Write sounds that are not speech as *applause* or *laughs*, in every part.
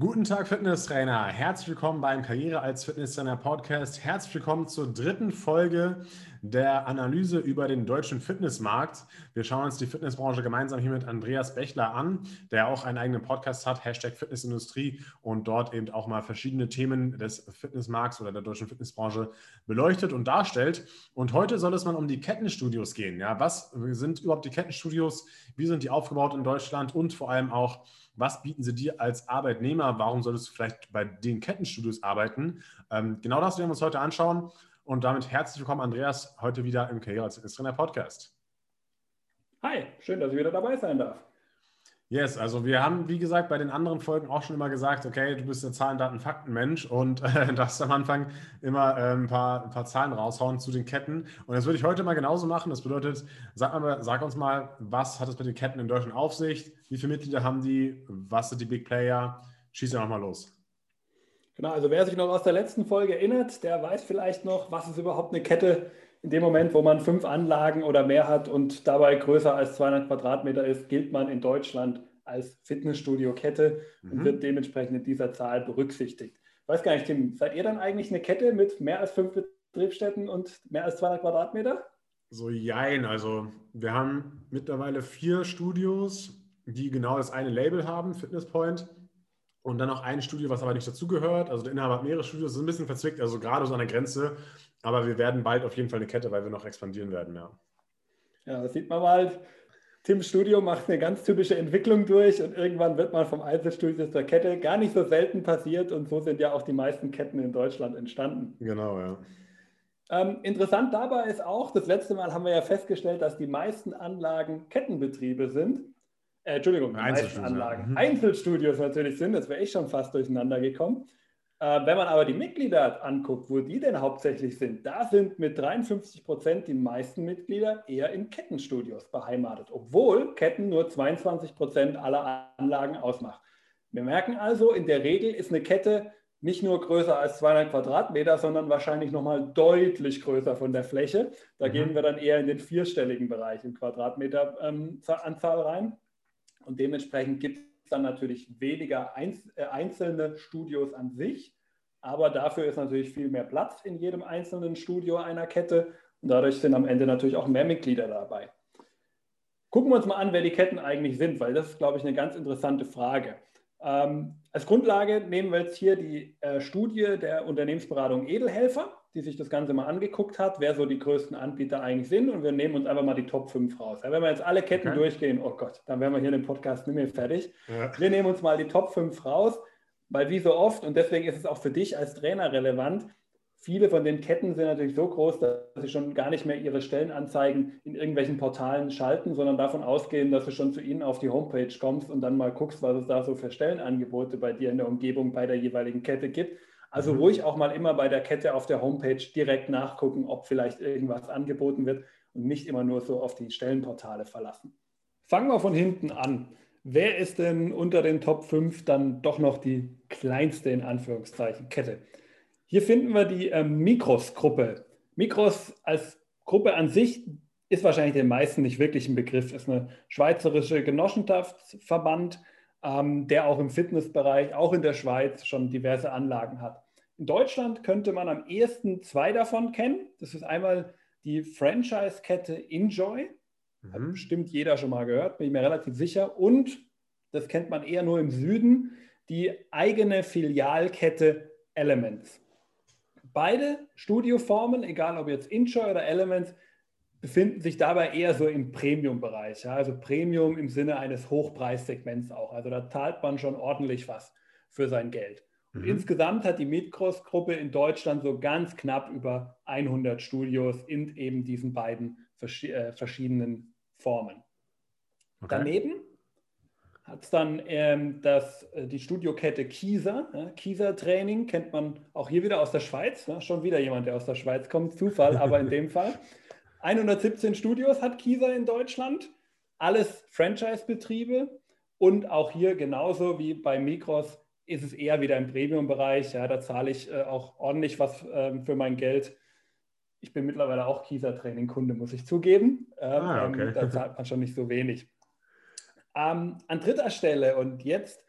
Guten Tag, Fitnesstrainer. Herzlich willkommen beim Karriere als Fitnesstrainer Podcast. Herzlich willkommen zur dritten Folge der Analyse über den deutschen Fitnessmarkt. Wir schauen uns die Fitnessbranche gemeinsam hier mit Andreas Bechler an, der auch einen eigenen Podcast hat, Hashtag Fitnessindustrie und dort eben auch mal verschiedene Themen des Fitnessmarkts oder der deutschen Fitnessbranche beleuchtet und darstellt. Und heute soll es mal um die Kettenstudios gehen. Ja, was sind überhaupt die Kettenstudios? Wie sind die aufgebaut in Deutschland? Und vor allem auch, was bieten sie dir als Arbeitnehmer? Warum solltest du vielleicht bei den Kettenstudios arbeiten? Ähm, genau das werden wir uns heute anschauen. Und damit herzlich willkommen, Andreas, heute wieder im Karriere als Fitnesstrainer Podcast. Hi, schön, dass ich wieder dabei sein darf. Yes, also wir haben, wie gesagt, bei den anderen Folgen auch schon immer gesagt, okay, du bist der Zahlen, Daten, Fakten-Mensch und *laughs* äh, darfst am Anfang immer äh, ein, paar, ein paar Zahlen raushauen zu den Ketten. Und das würde ich heute mal genauso machen. Das bedeutet, sag, mal, sag uns mal, was hat es mit den Ketten in Deutschland auf sich? Wie viele Mitglieder haben die? Was sind die Big Player? Schieß einfach mal los. Genau, also wer sich noch aus der letzten Folge erinnert, der weiß vielleicht noch, was ist überhaupt eine Kette in dem Moment, wo man fünf Anlagen oder mehr hat und dabei größer als 200 Quadratmeter ist, gilt man in Deutschland als Fitnessstudio-Kette mhm. und wird dementsprechend in dieser Zahl berücksichtigt. Ich weiß gar nicht, Tim, seid ihr dann eigentlich eine Kette mit mehr als fünf Betriebsstätten und mehr als 200 Quadratmeter? So, jein. Also, wir haben mittlerweile vier Studios, die genau das eine Label haben, Fitness Point. Und dann noch ein Studio, was aber nicht dazugehört. Also, der Inhaber hat mehrere Studios, das ist ein bisschen verzwickt, also gerade so an der Grenze. Aber wir werden bald auf jeden Fall eine Kette, weil wir noch expandieren werden, ja. Ja, das sieht man mal. Tims Studio macht eine ganz typische Entwicklung durch und irgendwann wird man vom Einzelstudio zur Kette. Gar nicht so selten passiert und so sind ja auch die meisten Ketten in Deutschland entstanden. Genau, ja. Ähm, interessant dabei ist auch, das letzte Mal haben wir ja festgestellt, dass die meisten Anlagen Kettenbetriebe sind. Äh, Entschuldigung, die meisten Anlagen mhm. Einzelstudios natürlich sind. Das wäre ich schon fast durcheinander gekommen. Äh, wenn man aber die Mitglieder anguckt, wo die denn hauptsächlich sind, da sind mit 53 Prozent die meisten Mitglieder eher in Kettenstudios beheimatet, obwohl Ketten nur 22 Prozent aller Anlagen ausmacht. Wir merken also, in der Regel ist eine Kette nicht nur größer als 200 Quadratmeter, sondern wahrscheinlich nochmal deutlich größer von der Fläche. Da mhm. gehen wir dann eher in den vierstelligen Bereich in Quadratmeteranzahl ähm, rein. Und dementsprechend gibt dann natürlich weniger äh, einzelne Studios an sich, aber dafür ist natürlich viel mehr Platz in jedem einzelnen Studio einer Kette und dadurch sind am Ende natürlich auch mehr Mitglieder dabei. Gucken wir uns mal an, wer die Ketten eigentlich sind, weil das ist, glaube ich, eine ganz interessante Frage. Ähm, als Grundlage nehmen wir jetzt hier die äh, Studie der Unternehmensberatung Edelhelfer, die sich das Ganze mal angeguckt hat, wer so die größten Anbieter eigentlich sind. Und wir nehmen uns einfach mal die Top 5 raus. Ja, wenn wir jetzt alle Ketten okay. durchgehen, oh Gott, dann wären wir hier in dem Podcast nicht mehr fertig. Ja. Wir nehmen uns mal die Top 5 raus, weil wie so oft, und deswegen ist es auch für dich als Trainer relevant, viele von den Ketten sind natürlich so groß, dass sie schon gar nicht mehr ihre Stellenanzeigen in irgendwelchen Portalen schalten, sondern davon ausgehen, dass du schon zu ihnen auf die Homepage kommst und dann mal guckst, was es da so für Stellenangebote bei dir in der Umgebung bei der jeweiligen Kette gibt. Also mhm. ruhig auch mal immer bei der Kette auf der Homepage direkt nachgucken, ob vielleicht irgendwas angeboten wird und nicht immer nur so auf die Stellenportale verlassen. Fangen wir von hinten an. Wer ist denn unter den Top 5 dann doch noch die kleinste in Anführungszeichen Kette? Hier finden wir die äh, Mikros-Gruppe. Mikros als Gruppe an sich ist wahrscheinlich den meisten nicht wirklich ein Begriff. Ist eine schweizerische Genossenschaftsverband, ähm, der auch im Fitnessbereich, auch in der Schweiz schon diverse Anlagen hat. In Deutschland könnte man am ehesten zwei davon kennen. Das ist einmal die Franchise-Kette Enjoy. Mhm. Hat bestimmt jeder schon mal gehört, bin ich mir relativ sicher. Und, das kennt man eher nur im Süden, die eigene Filialkette Elements. Beide Studioformen, egal ob jetzt Enjoy oder Elements, befinden sich dabei eher so im Premium-Bereich. Ja? Also Premium im Sinne eines Hochpreissegments auch. Also da zahlt man schon ordentlich was für sein Geld. Und mhm. insgesamt hat die Midcross-Gruppe in Deutschland so ganz knapp über 100 Studios in eben diesen beiden äh, verschiedenen Formen. Okay. Daneben hat es dann ähm, das, äh, die Studiokette Kieser. Ja, Kieser Training kennt man auch hier wieder aus der Schweiz. Ja, schon wieder jemand, der aus der Schweiz kommt. Zufall, aber in dem *laughs* Fall. 117 Studios hat Kieser in Deutschland. Alles Franchise-Betriebe. Und auch hier genauso wie bei Mikros ist es eher wieder im Premium-Bereich. Ja, da zahle ich äh, auch ordentlich was äh, für mein Geld. Ich bin mittlerweile auch Kieser-Training-Kunde, muss ich zugeben. Ähm, ah, okay. Da zahlt man schon nicht so wenig. Ähm, an dritter Stelle und jetzt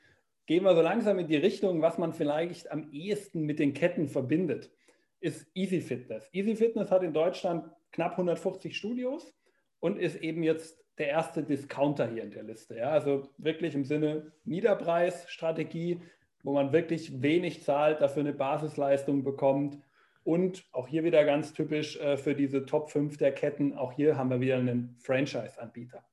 gehen wir so langsam in die Richtung, was man vielleicht am ehesten mit den Ketten verbindet, ist Easy Fitness. Easy Fitness hat in Deutschland knapp 150 Studios und ist eben jetzt der erste Discounter hier in der Liste. Ja? Also wirklich im Sinne Niederpreisstrategie, wo man wirklich wenig zahlt, dafür eine Basisleistung bekommt. Und auch hier wieder ganz typisch äh, für diese Top 5 der Ketten, auch hier haben wir wieder einen Franchise-Anbieter.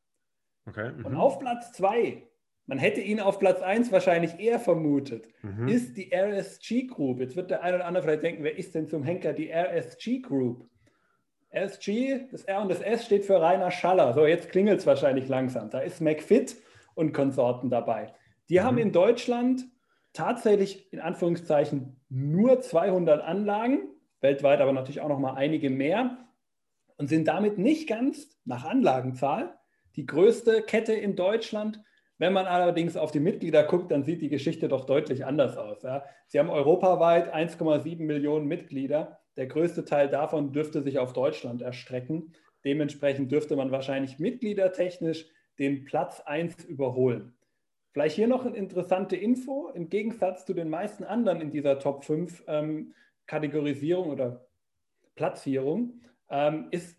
Okay, und mhm. auf Platz 2 man hätte ihn auf Platz 1 wahrscheinlich eher vermutet, mhm. ist die RSG Group. Jetzt wird der eine oder andere vielleicht denken, wer ist denn zum Henker die RSG Group? RSG, das R und das S steht für Rainer Schaller. So, jetzt klingelt es wahrscheinlich langsam. Da ist McFit und Konsorten dabei. Die mhm. haben in Deutschland tatsächlich in Anführungszeichen nur 200 Anlagen, weltweit aber natürlich auch noch mal einige mehr und sind damit nicht ganz nach Anlagenzahl die größte Kette in Deutschland wenn man allerdings auf die Mitglieder guckt, dann sieht die Geschichte doch deutlich anders aus. Ja. Sie haben europaweit 1,7 Millionen Mitglieder. Der größte Teil davon dürfte sich auf Deutschland erstrecken. Dementsprechend dürfte man wahrscheinlich mitgliedertechnisch den Platz 1 überholen. Vielleicht hier noch eine interessante Info. Im Gegensatz zu den meisten anderen in dieser Top 5 ähm, Kategorisierung oder Platzierung ähm, ist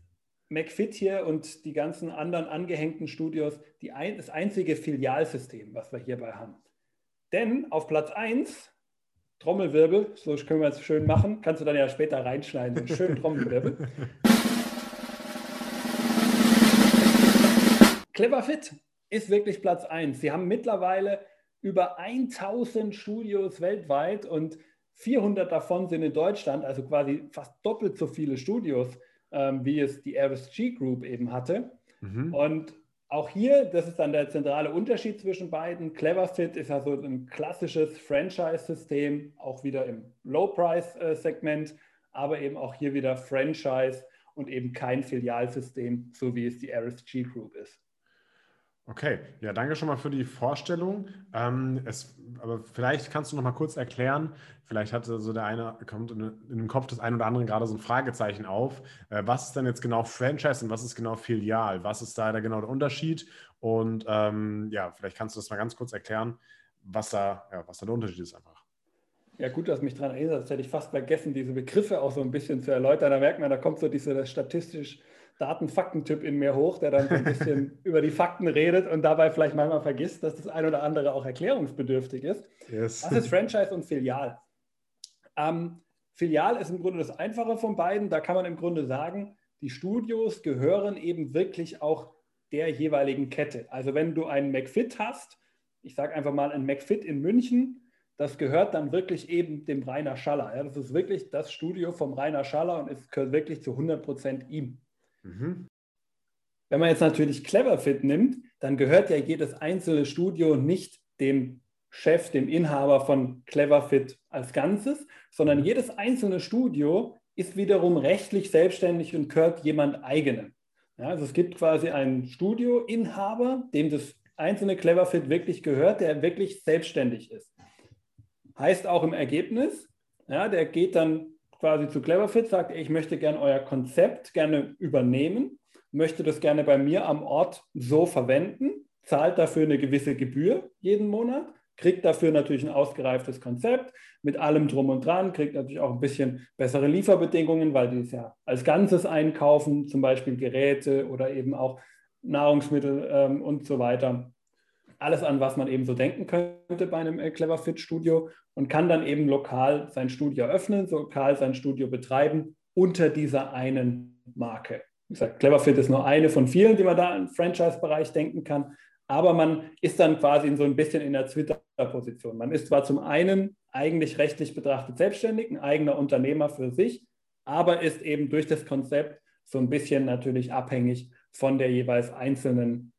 McFit hier und die ganzen anderen angehängten Studios ein, das einzige Filialsystem, was wir hierbei haben. Denn auf Platz 1, Trommelwirbel, so können wir es schön machen, kannst du dann ja später reinschneiden, einen schönen Trommelwirbel. *laughs* Cleverfit ist wirklich Platz 1. Sie haben mittlerweile über 1000 Studios weltweit und 400 davon sind in Deutschland, also quasi fast doppelt so viele Studios ähm, wie es die RSG Group eben hatte. Mhm. Und auch hier, das ist dann der zentrale Unterschied zwischen beiden. Cleverfit ist also ein klassisches Franchise-System, auch wieder im Low-Price-Segment, aber eben auch hier wieder Franchise und eben kein Filialsystem, so wie es die RSG Group ist. Okay, ja, danke schon mal für die Vorstellung. Ähm, es, aber vielleicht kannst du noch mal kurz erklären, vielleicht hat so der eine, kommt in, in dem Kopf des einen oder anderen gerade so ein Fragezeichen auf. Äh, was ist denn jetzt genau Franchise und was ist genau Filial? Was ist da der, genau der Unterschied? Und ähm, ja, vielleicht kannst du das mal ganz kurz erklären, was da, ja, was da der Unterschied ist einfach. Ja, gut, dass mich daran erinnert, das hätte ich fast vergessen, diese Begriffe auch so ein bisschen zu erläutern. Da merkt man, da kommt so dieser statistisch Daten-Fakten-Typ in mir hoch, der dann so ein bisschen *laughs* über die Fakten redet und dabei vielleicht manchmal vergisst, dass das ein oder andere auch erklärungsbedürftig ist. Yes. Was ist Franchise und Filial? Ähm, Filial ist im Grunde das Einfache von beiden. Da kann man im Grunde sagen, die Studios gehören eben wirklich auch der jeweiligen Kette. Also wenn du einen McFit hast, ich sage einfach mal ein McFit in München, das gehört dann wirklich eben dem Rainer Schaller. Ja, das ist wirklich das Studio vom Rainer Schaller und es gehört wirklich zu 100 Prozent ihm. Mhm. Wenn man jetzt natürlich Cleverfit nimmt, dann gehört ja jedes einzelne Studio nicht dem Chef, dem Inhaber von Cleverfit als Ganzes, sondern mhm. jedes einzelne Studio ist wiederum rechtlich selbstständig und gehört jemand eigenem. Ja, also es gibt quasi einen Studioinhaber, dem das einzelne Cleverfit wirklich gehört, der wirklich selbstständig ist. Heißt auch im Ergebnis, ja, der geht dann quasi zu Cleverfit, sagt, ich möchte gerne euer Konzept gerne übernehmen, möchte das gerne bei mir am Ort so verwenden, zahlt dafür eine gewisse Gebühr jeden Monat, kriegt dafür natürlich ein ausgereiftes Konzept mit allem drum und dran, kriegt natürlich auch ein bisschen bessere Lieferbedingungen, weil die es ja als Ganzes einkaufen, zum Beispiel Geräte oder eben auch Nahrungsmittel ähm, und so weiter alles an, was man eben so denken könnte bei einem äh, Clever Fit Studio und kann dann eben lokal sein Studio öffnen, lokal sein Studio betreiben unter dieser einen Marke. Wie gesagt, Cleverfit ist nur eine von vielen, die man da im Franchise-Bereich denken kann, aber man ist dann quasi so ein bisschen in der Twitter-Position. Man ist zwar zum einen eigentlich rechtlich betrachtet selbstständig, ein eigener Unternehmer für sich, aber ist eben durch das Konzept so ein bisschen natürlich abhängig von der jeweils einzelnen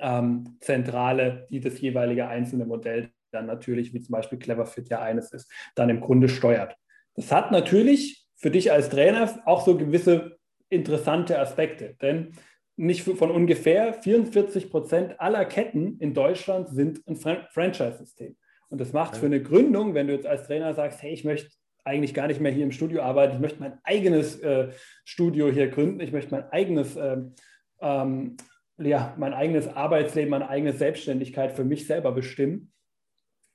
ähm, Zentrale, die das jeweilige einzelne Modell dann natürlich, wie zum Beispiel Cleverfit ja eines ist, dann im Grunde steuert. Das hat natürlich für dich als Trainer auch so gewisse interessante Aspekte, denn nicht von ungefähr 44 Prozent aller Ketten in Deutschland sind ein Franchise-System. Und das macht für eine Gründung, wenn du jetzt als Trainer sagst, hey, ich möchte eigentlich gar nicht mehr hier im Studio arbeiten, ich möchte mein eigenes äh, Studio hier gründen, ich möchte mein eigenes ähm, ähm, ja, mein eigenes Arbeitsleben, meine eigene Selbstständigkeit für mich selber bestimmen,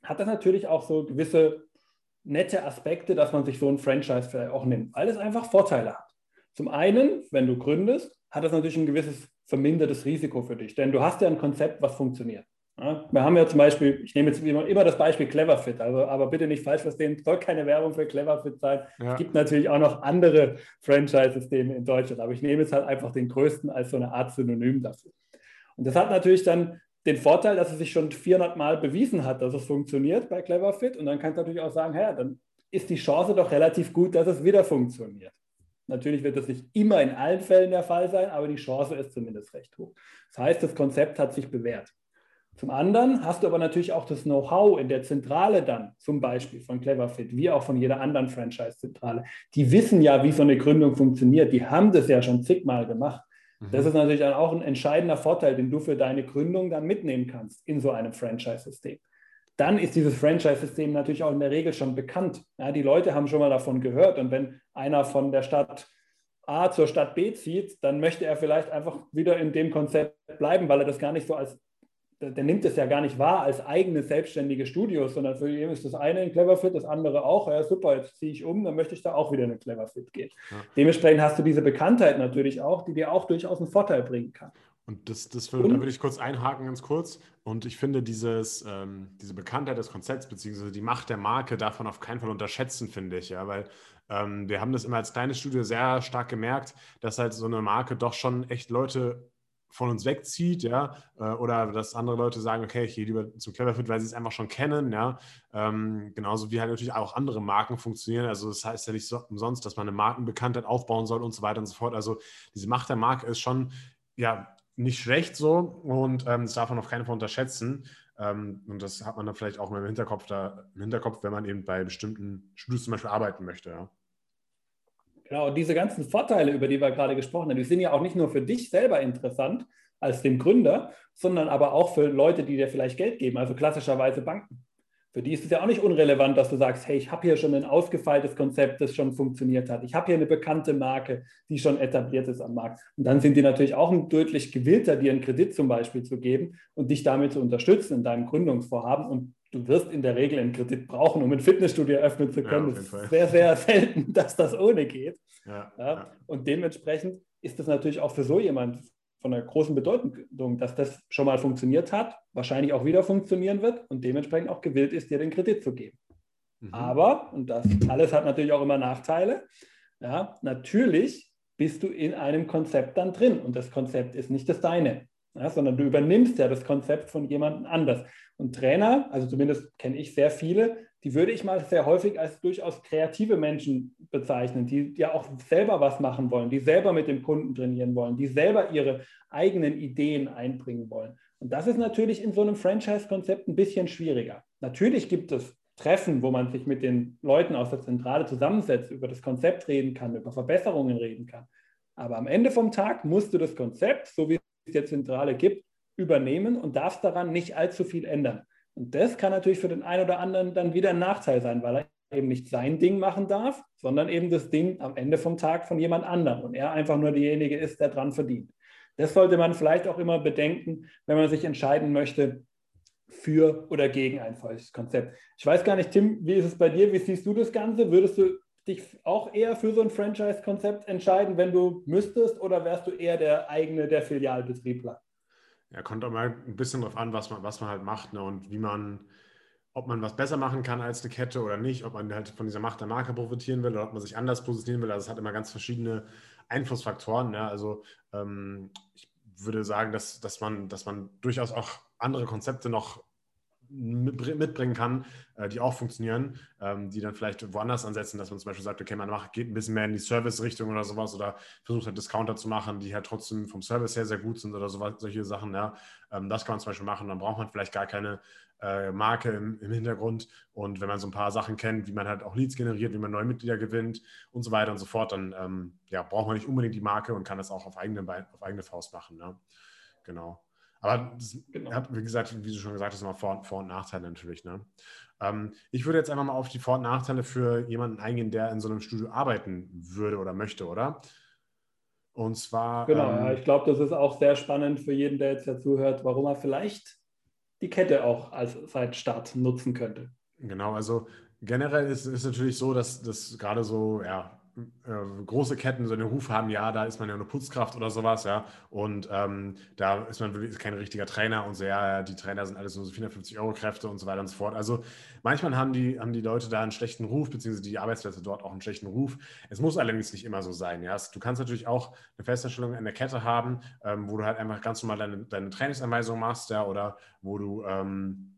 hat das natürlich auch so gewisse nette Aspekte, dass man sich so ein Franchise vielleicht auch nimmt, weil es einfach Vorteile hat. Zum einen, wenn du gründest, hat das natürlich ein gewisses vermindertes Risiko für dich, denn du hast ja ein Konzept, was funktioniert. Ja, wir haben ja zum Beispiel, ich nehme jetzt immer, immer das Beispiel Cleverfit, also, aber bitte nicht falsch verstehen, soll keine Werbung für Cleverfit sein. Ja. Es gibt natürlich auch noch andere Franchise-Systeme in Deutschland, aber ich nehme jetzt halt einfach den größten als so eine Art Synonym dafür. Und das hat natürlich dann den Vorteil, dass es sich schon 400 Mal bewiesen hat, dass es funktioniert bei Cleverfit. Und dann kannst du natürlich auch sagen, ja, dann ist die Chance doch relativ gut, dass es wieder funktioniert. Natürlich wird das nicht immer in allen Fällen der Fall sein, aber die Chance ist zumindest recht hoch. Das heißt, das Konzept hat sich bewährt. Zum anderen hast du aber natürlich auch das Know-how in der Zentrale dann, zum Beispiel von Cleverfit, wie auch von jeder anderen Franchise-Zentrale. Die wissen ja, wie so eine Gründung funktioniert. Die haben das ja schon zigmal gemacht. Das mhm. ist natürlich auch ein entscheidender Vorteil, den du für deine Gründung dann mitnehmen kannst in so einem Franchise-System. Dann ist dieses Franchise-System natürlich auch in der Regel schon bekannt. Ja, die Leute haben schon mal davon gehört. Und wenn einer von der Stadt A zur Stadt B zieht, dann möchte er vielleicht einfach wieder in dem Konzept bleiben, weil er das gar nicht so als der nimmt es ja gar nicht wahr als eigene selbstständige Studios, sondern für ihn ist das eine ein Cleverfit, das andere auch. Ja, super, jetzt ziehe ich um, dann möchte ich da auch wieder in ein Cleverfit gehen. Ja. Dementsprechend hast du diese Bekanntheit natürlich auch, die dir auch durchaus einen Vorteil bringen kann. Und das, das würde, da würde ich kurz einhaken, ganz kurz. Und ich finde, dieses, ähm, diese Bekanntheit des Konzepts, beziehungsweise die Macht der Marke, davon auf keinen Fall unterschätzen, finde ich, ja, weil ähm, wir haben das immer als kleines Studio sehr stark gemerkt, dass halt so eine Marke doch schon echt Leute von uns wegzieht, ja, äh, oder dass andere Leute sagen, okay, ich gehe lieber zum Cleverfit, weil sie es einfach schon kennen, ja, ähm, genauso wie halt natürlich auch andere Marken funktionieren, also das heißt ja nicht so umsonst, dass man eine Markenbekanntheit aufbauen soll und so weiter und so fort, also diese Macht der Marke ist schon, ja, nicht schlecht so und ähm, das darf man auf keinen Fall unterschätzen. Ähm, und das hat man dann vielleicht auch mal im Hinterkopf da, im Hinterkopf, wenn man eben bei bestimmten Studios zum Beispiel arbeiten möchte, ja. Genau, diese ganzen Vorteile, über die wir gerade gesprochen haben, die sind ja auch nicht nur für dich selber interessant als dem Gründer, sondern aber auch für Leute, die dir vielleicht Geld geben, also klassischerweise Banken. Für die ist es ja auch nicht unrelevant, dass du sagst, hey, ich habe hier schon ein ausgefeiltes Konzept, das schon funktioniert hat. Ich habe hier eine bekannte Marke, die schon etabliert ist am Markt. Und dann sind die natürlich auch deutlich gewillter, dir einen Kredit zum Beispiel zu geben und dich damit zu unterstützen in deinem Gründungsvorhaben. Und du wirst in der Regel einen Kredit brauchen, um ein Fitnessstudio eröffnen zu können. Ja, es ist sehr, sehr *laughs* selten, dass das ohne geht. Ja, ja. Und dementsprechend ist das natürlich auch für so jemand von einer großen Bedeutung, dass das schon mal funktioniert hat, wahrscheinlich auch wieder funktionieren wird und dementsprechend auch gewillt ist, dir den Kredit zu geben. Mhm. Aber, und das alles hat natürlich auch immer Nachteile, ja, natürlich bist du in einem Konzept dann drin und das Konzept ist nicht das deine, ja, sondern du übernimmst ja das Konzept von jemandem anders. Und Trainer, also zumindest kenne ich sehr viele, die würde ich mal sehr häufig als durchaus kreative Menschen bezeichnen, die ja auch selber was machen wollen, die selber mit dem Kunden trainieren wollen, die selber ihre eigenen Ideen einbringen wollen. Und das ist natürlich in so einem Franchise-Konzept ein bisschen schwieriger. Natürlich gibt es Treffen, wo man sich mit den Leuten aus der Zentrale zusammensetzt, über das Konzept reden kann, über Verbesserungen reden kann. Aber am Ende vom Tag musst du das Konzept, so wie der Zentrale gibt, übernehmen und darfst daran nicht allzu viel ändern. Und das kann natürlich für den einen oder anderen dann wieder ein Nachteil sein, weil er eben nicht sein Ding machen darf, sondern eben das Ding am Ende vom Tag von jemand anderem und er einfach nur derjenige ist, der dran verdient. Das sollte man vielleicht auch immer bedenken, wenn man sich entscheiden möchte für oder gegen ein solches Konzept. Ich weiß gar nicht, Tim, wie ist es bei dir? Wie siehst du das Ganze? Würdest du dich auch eher für so ein Franchise-Konzept entscheiden, wenn du müsstest, oder wärst du eher der eigene, der Filialbetriebler? Ja, kommt auch mal ein bisschen drauf an, was man, was man halt macht ne? und wie man, ob man was besser machen kann als eine Kette oder nicht, ob man halt von dieser Macht der Marke profitieren will oder ob man sich anders positionieren will. Also es hat immer ganz verschiedene Einflussfaktoren. Ne? Also ähm, ich würde sagen, dass, dass, man, dass man durchaus auch andere Konzepte noch mitbringen kann, äh, die auch funktionieren, ähm, die dann vielleicht woanders ansetzen, dass man zum Beispiel sagt, okay, man macht, geht ein bisschen mehr in die Service-Richtung oder sowas oder versucht halt Discounter zu machen, die halt trotzdem vom Service her sehr gut sind oder sowas, solche Sachen. Ja. Ähm, das kann man zum Beispiel machen. Dann braucht man vielleicht gar keine äh, Marke im, im, Hintergrund. Und wenn man so ein paar Sachen kennt, wie man halt auch Leads generiert, wie man neue Mitglieder gewinnt und so weiter und so fort, dann ähm, ja, braucht man nicht unbedingt die Marke und kann das auch auf eigene, auf eigene Faust machen. Ja. Genau. Aber das genau. hat, wie gesagt, wie du schon gesagt hast, immer Vor-, Vor und Nachteile natürlich. Ne? Ähm, ich würde jetzt einfach mal auf die Vor- und Nachteile für jemanden eingehen, der in so einem Studio arbeiten würde oder möchte, oder? Und zwar. Genau, ähm, ja, ich glaube, das ist auch sehr spannend für jeden, der jetzt dazu hört, warum er vielleicht die Kette auch als seit Start nutzen könnte. Genau, also generell ist es natürlich so, dass das gerade so, ja, äh, große Ketten so den Ruf haben, ja, da ist man ja eine Putzkraft oder sowas, ja. Und ähm, da ist man wirklich kein richtiger Trainer und so, ja, die Trainer sind alles nur so 450 Euro Kräfte und so weiter und so fort. Also manchmal haben die, haben die Leute da einen schlechten Ruf, beziehungsweise die Arbeitsplätze dort auch einen schlechten Ruf. Es muss allerdings nicht immer so sein, ja. Du kannst natürlich auch eine Festanstellung in der Kette haben, ähm, wo du halt einfach ganz normal deine, deine Trainingsanweisung machst, ja, oder wo du ähm,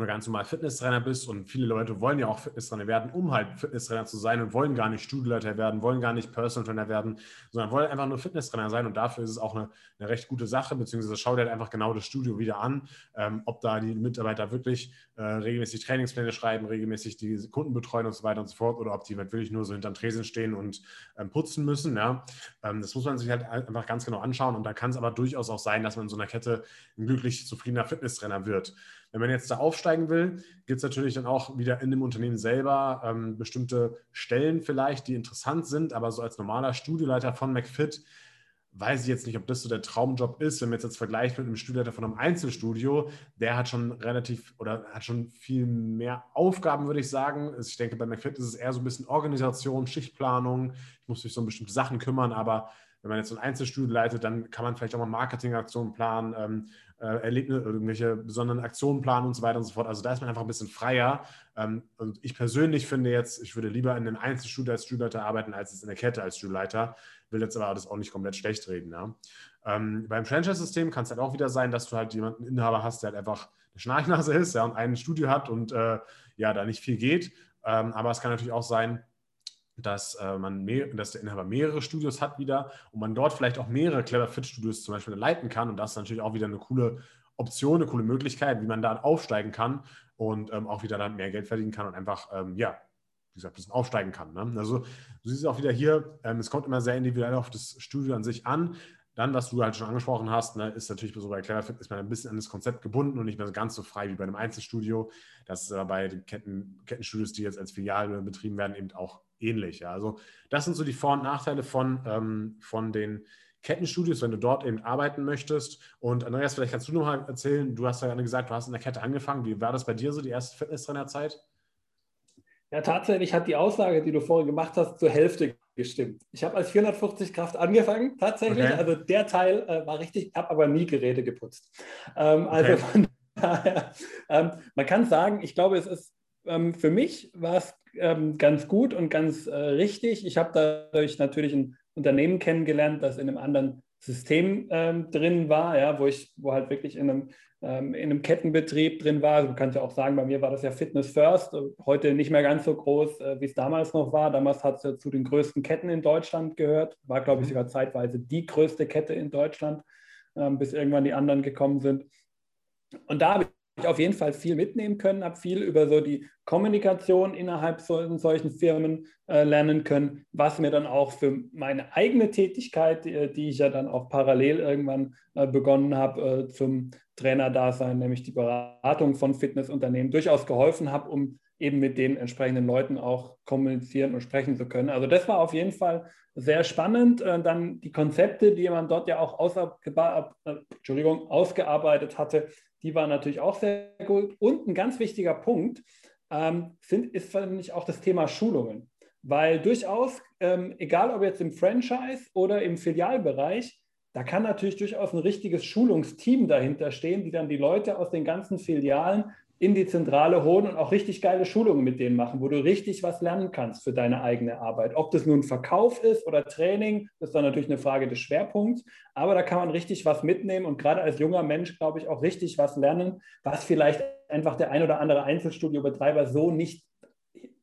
du ganz normal Fitnesstrainer bist und viele Leute wollen ja auch Fitnesstrainer werden, um halt Fitnesstrainer zu sein und wollen gar nicht Studioleiter werden, wollen gar nicht Personal Trainer werden, sondern wollen einfach nur Fitnesstrainer sein und dafür ist es auch eine, eine recht gute Sache, beziehungsweise schau dir halt einfach genau das Studio wieder an, ähm, ob da die Mitarbeiter wirklich äh, regelmäßig Trainingspläne schreiben, regelmäßig die Kunden betreuen und so weiter und so fort oder ob die halt wirklich nur so hinterm Tresen stehen und ähm, putzen müssen. Ja? Ähm, das muss man sich halt einfach ganz genau anschauen und da kann es aber durchaus auch sein, dass man in so einer Kette ein glücklich zufriedener Fitnesstrainer wird. Wenn man jetzt da aufsteigen will, gibt es natürlich dann auch wieder in dem Unternehmen selber ähm, bestimmte Stellen vielleicht, die interessant sind, aber so als normaler Studioleiter von McFit weiß ich jetzt nicht, ob das so der Traumjob ist, wenn man jetzt, jetzt vergleicht mit einem Studioleiter von einem Einzelstudio, der hat schon relativ oder hat schon viel mehr Aufgaben, würde ich sagen. Ich denke, bei McFit ist es eher so ein bisschen Organisation, Schichtplanung. Ich muss mich so um bestimmte Sachen kümmern, aber wenn man jetzt so ein Einzelstudio leitet, dann kann man vielleicht auch mal Marketingaktionen planen, ähm, äh, Erlebnisse, irgendwelche besonderen Aktionen planen und so weiter und so fort. Also da ist man einfach ein bisschen freier. Ähm, und ich persönlich finde jetzt, ich würde lieber in einem Einzelstudio als Studioleiter arbeiten, als in der Kette als Studioleiter. Will jetzt aber das auch nicht komplett schlecht reden. Ja. Ähm, beim Franchise-System kann es halt auch wieder sein, dass du halt jemanden Inhaber hast, der halt einfach eine Schnarchnase ist ja, und ein Studio hat und äh, ja, da nicht viel geht. Ähm, aber es kann natürlich auch sein, dass, äh, man mehr, dass der Inhaber mehrere Studios hat wieder und man dort vielleicht auch mehrere Clever Fit Studios zum Beispiel leiten kann. Und das ist natürlich auch wieder eine coole Option, eine coole Möglichkeit, wie man da aufsteigen kann und ähm, auch wieder dann mehr Geld verdienen kann und einfach, ähm, ja, wie gesagt, ein bisschen aufsteigen kann. Ne? Also du siehst auch wieder hier, ähm, es kommt immer sehr individuell auf das Studio an sich an. Dann, was du halt schon angesprochen hast, ne, ist natürlich so bei Cleverfit ist man ein bisschen an das Konzept gebunden und nicht mehr ganz so frei wie bei einem Einzelstudio. Das ist aber bei den Ketten, Kettenstudios, die jetzt als Filiale betrieben werden, eben auch ähnlich. Ja. Also das sind so die Vor- und Nachteile von, ähm, von den Kettenstudios, wenn du dort eben arbeiten möchtest. Und Andreas, vielleicht kannst du noch mal erzählen, du hast ja gesagt, du hast in der Kette angefangen. Wie war das bei dir so, die erste Fitnesstrainerzeit? Ja, tatsächlich hat die Aussage, die du vorhin gemacht hast, zur Hälfte gestimmt. Ich habe als 450 Kraft angefangen, tatsächlich. Okay. Also der Teil äh, war richtig, ich habe aber nie Geräte geputzt. Ähm, also okay. von daher, ähm, man kann sagen, ich glaube, es ist ähm, für mich war es ähm, ganz gut und ganz äh, richtig. Ich habe dadurch natürlich ein Unternehmen kennengelernt, das in einem anderen System ähm, drin war, ja, wo ich, wo halt wirklich in einem, ähm, in einem Kettenbetrieb drin war. Also du kannst ja auch sagen, bei mir war das ja Fitness First, heute nicht mehr ganz so groß, äh, wie es damals noch war. Damals hat es ja zu den größten Ketten in Deutschland gehört, war, glaube ich, mhm. sogar zeitweise die größte Kette in Deutschland, ähm, bis irgendwann die anderen gekommen sind. Und da habe ich auf jeden Fall viel mitnehmen können, habe viel über so die Kommunikation innerhalb so, solchen Firmen äh, lernen können, was mir dann auch für meine eigene Tätigkeit, die, äh, die ich ja dann auch parallel irgendwann äh, begonnen habe, äh, zum Trainerdasein, nämlich die Beratung von Fitnessunternehmen, durchaus geholfen habe, um eben mit den entsprechenden Leuten auch kommunizieren und sprechen zu können. Also das war auf jeden Fall sehr spannend. Äh, dann die Konzepte, die man dort ja auch äh, ausgearbeitet hatte, die waren natürlich auch sehr gut. Und ein ganz wichtiger Punkt ähm, sind, ist, finde auch das Thema Schulungen. Weil durchaus, ähm, egal ob jetzt im Franchise oder im Filialbereich, da kann natürlich durchaus ein richtiges Schulungsteam dahinter stehen, die dann die Leute aus den ganzen Filialen in die Zentrale holen und auch richtig geile Schulungen mit denen machen, wo du richtig was lernen kannst für deine eigene Arbeit. Ob das nun Verkauf ist oder Training, ist dann natürlich eine Frage des Schwerpunkts, aber da kann man richtig was mitnehmen und gerade als junger Mensch, glaube ich, auch richtig was lernen, was vielleicht einfach der ein oder andere Einzelstudiobetreiber so nicht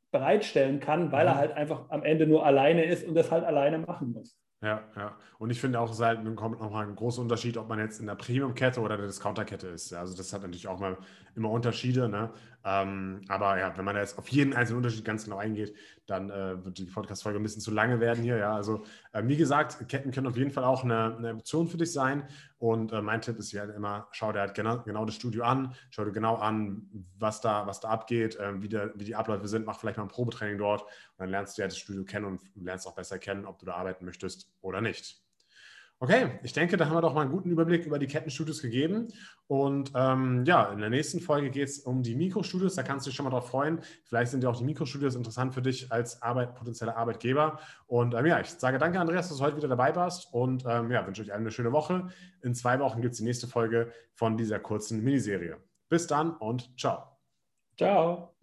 bereitstellen kann, weil er mhm. halt einfach am Ende nur alleine ist und das halt alleine machen muss. Ja, ja. Und ich finde auch, es halt, kommt nochmal ein großer Unterschied, ob man jetzt in der Premium-Kette oder der Discounter-Kette ist. Also das hat natürlich auch mal immer Unterschiede. Ne? Ähm, aber ja, wenn man jetzt auf jeden einzelnen Unterschied ganz genau eingeht, dann äh, wird die Podcast-Folge ein bisschen zu lange werden hier. Ja, also äh, wie gesagt, Ketten können auf jeden Fall auch eine, eine Option für dich sein. Und äh, mein Tipp ist ja halt immer, schau dir halt genau, genau das Studio an, schau dir genau an, was da, was da abgeht, äh, wie, der, wie die Abläufe sind, mach vielleicht mal ein Probetraining dort und dann lernst du ja das Studio kennen und lernst auch besser kennen, ob du da arbeiten möchtest oder nicht. Okay, ich denke, da haben wir doch mal einen guten Überblick über die Kettenstudios gegeben. Und ähm, ja, in der nächsten Folge geht es um die Mikrostudios. Da kannst du dich schon mal drauf freuen. Vielleicht sind ja auch die Mikrostudios interessant für dich als Arbeit, potenzieller Arbeitgeber. Und ähm, ja, ich sage danke, Andreas, dass du heute wieder dabei warst. Und ähm, ja, wünsche euch eine schöne Woche. In zwei Wochen gibt es die nächste Folge von dieser kurzen Miniserie. Bis dann und ciao. Ciao.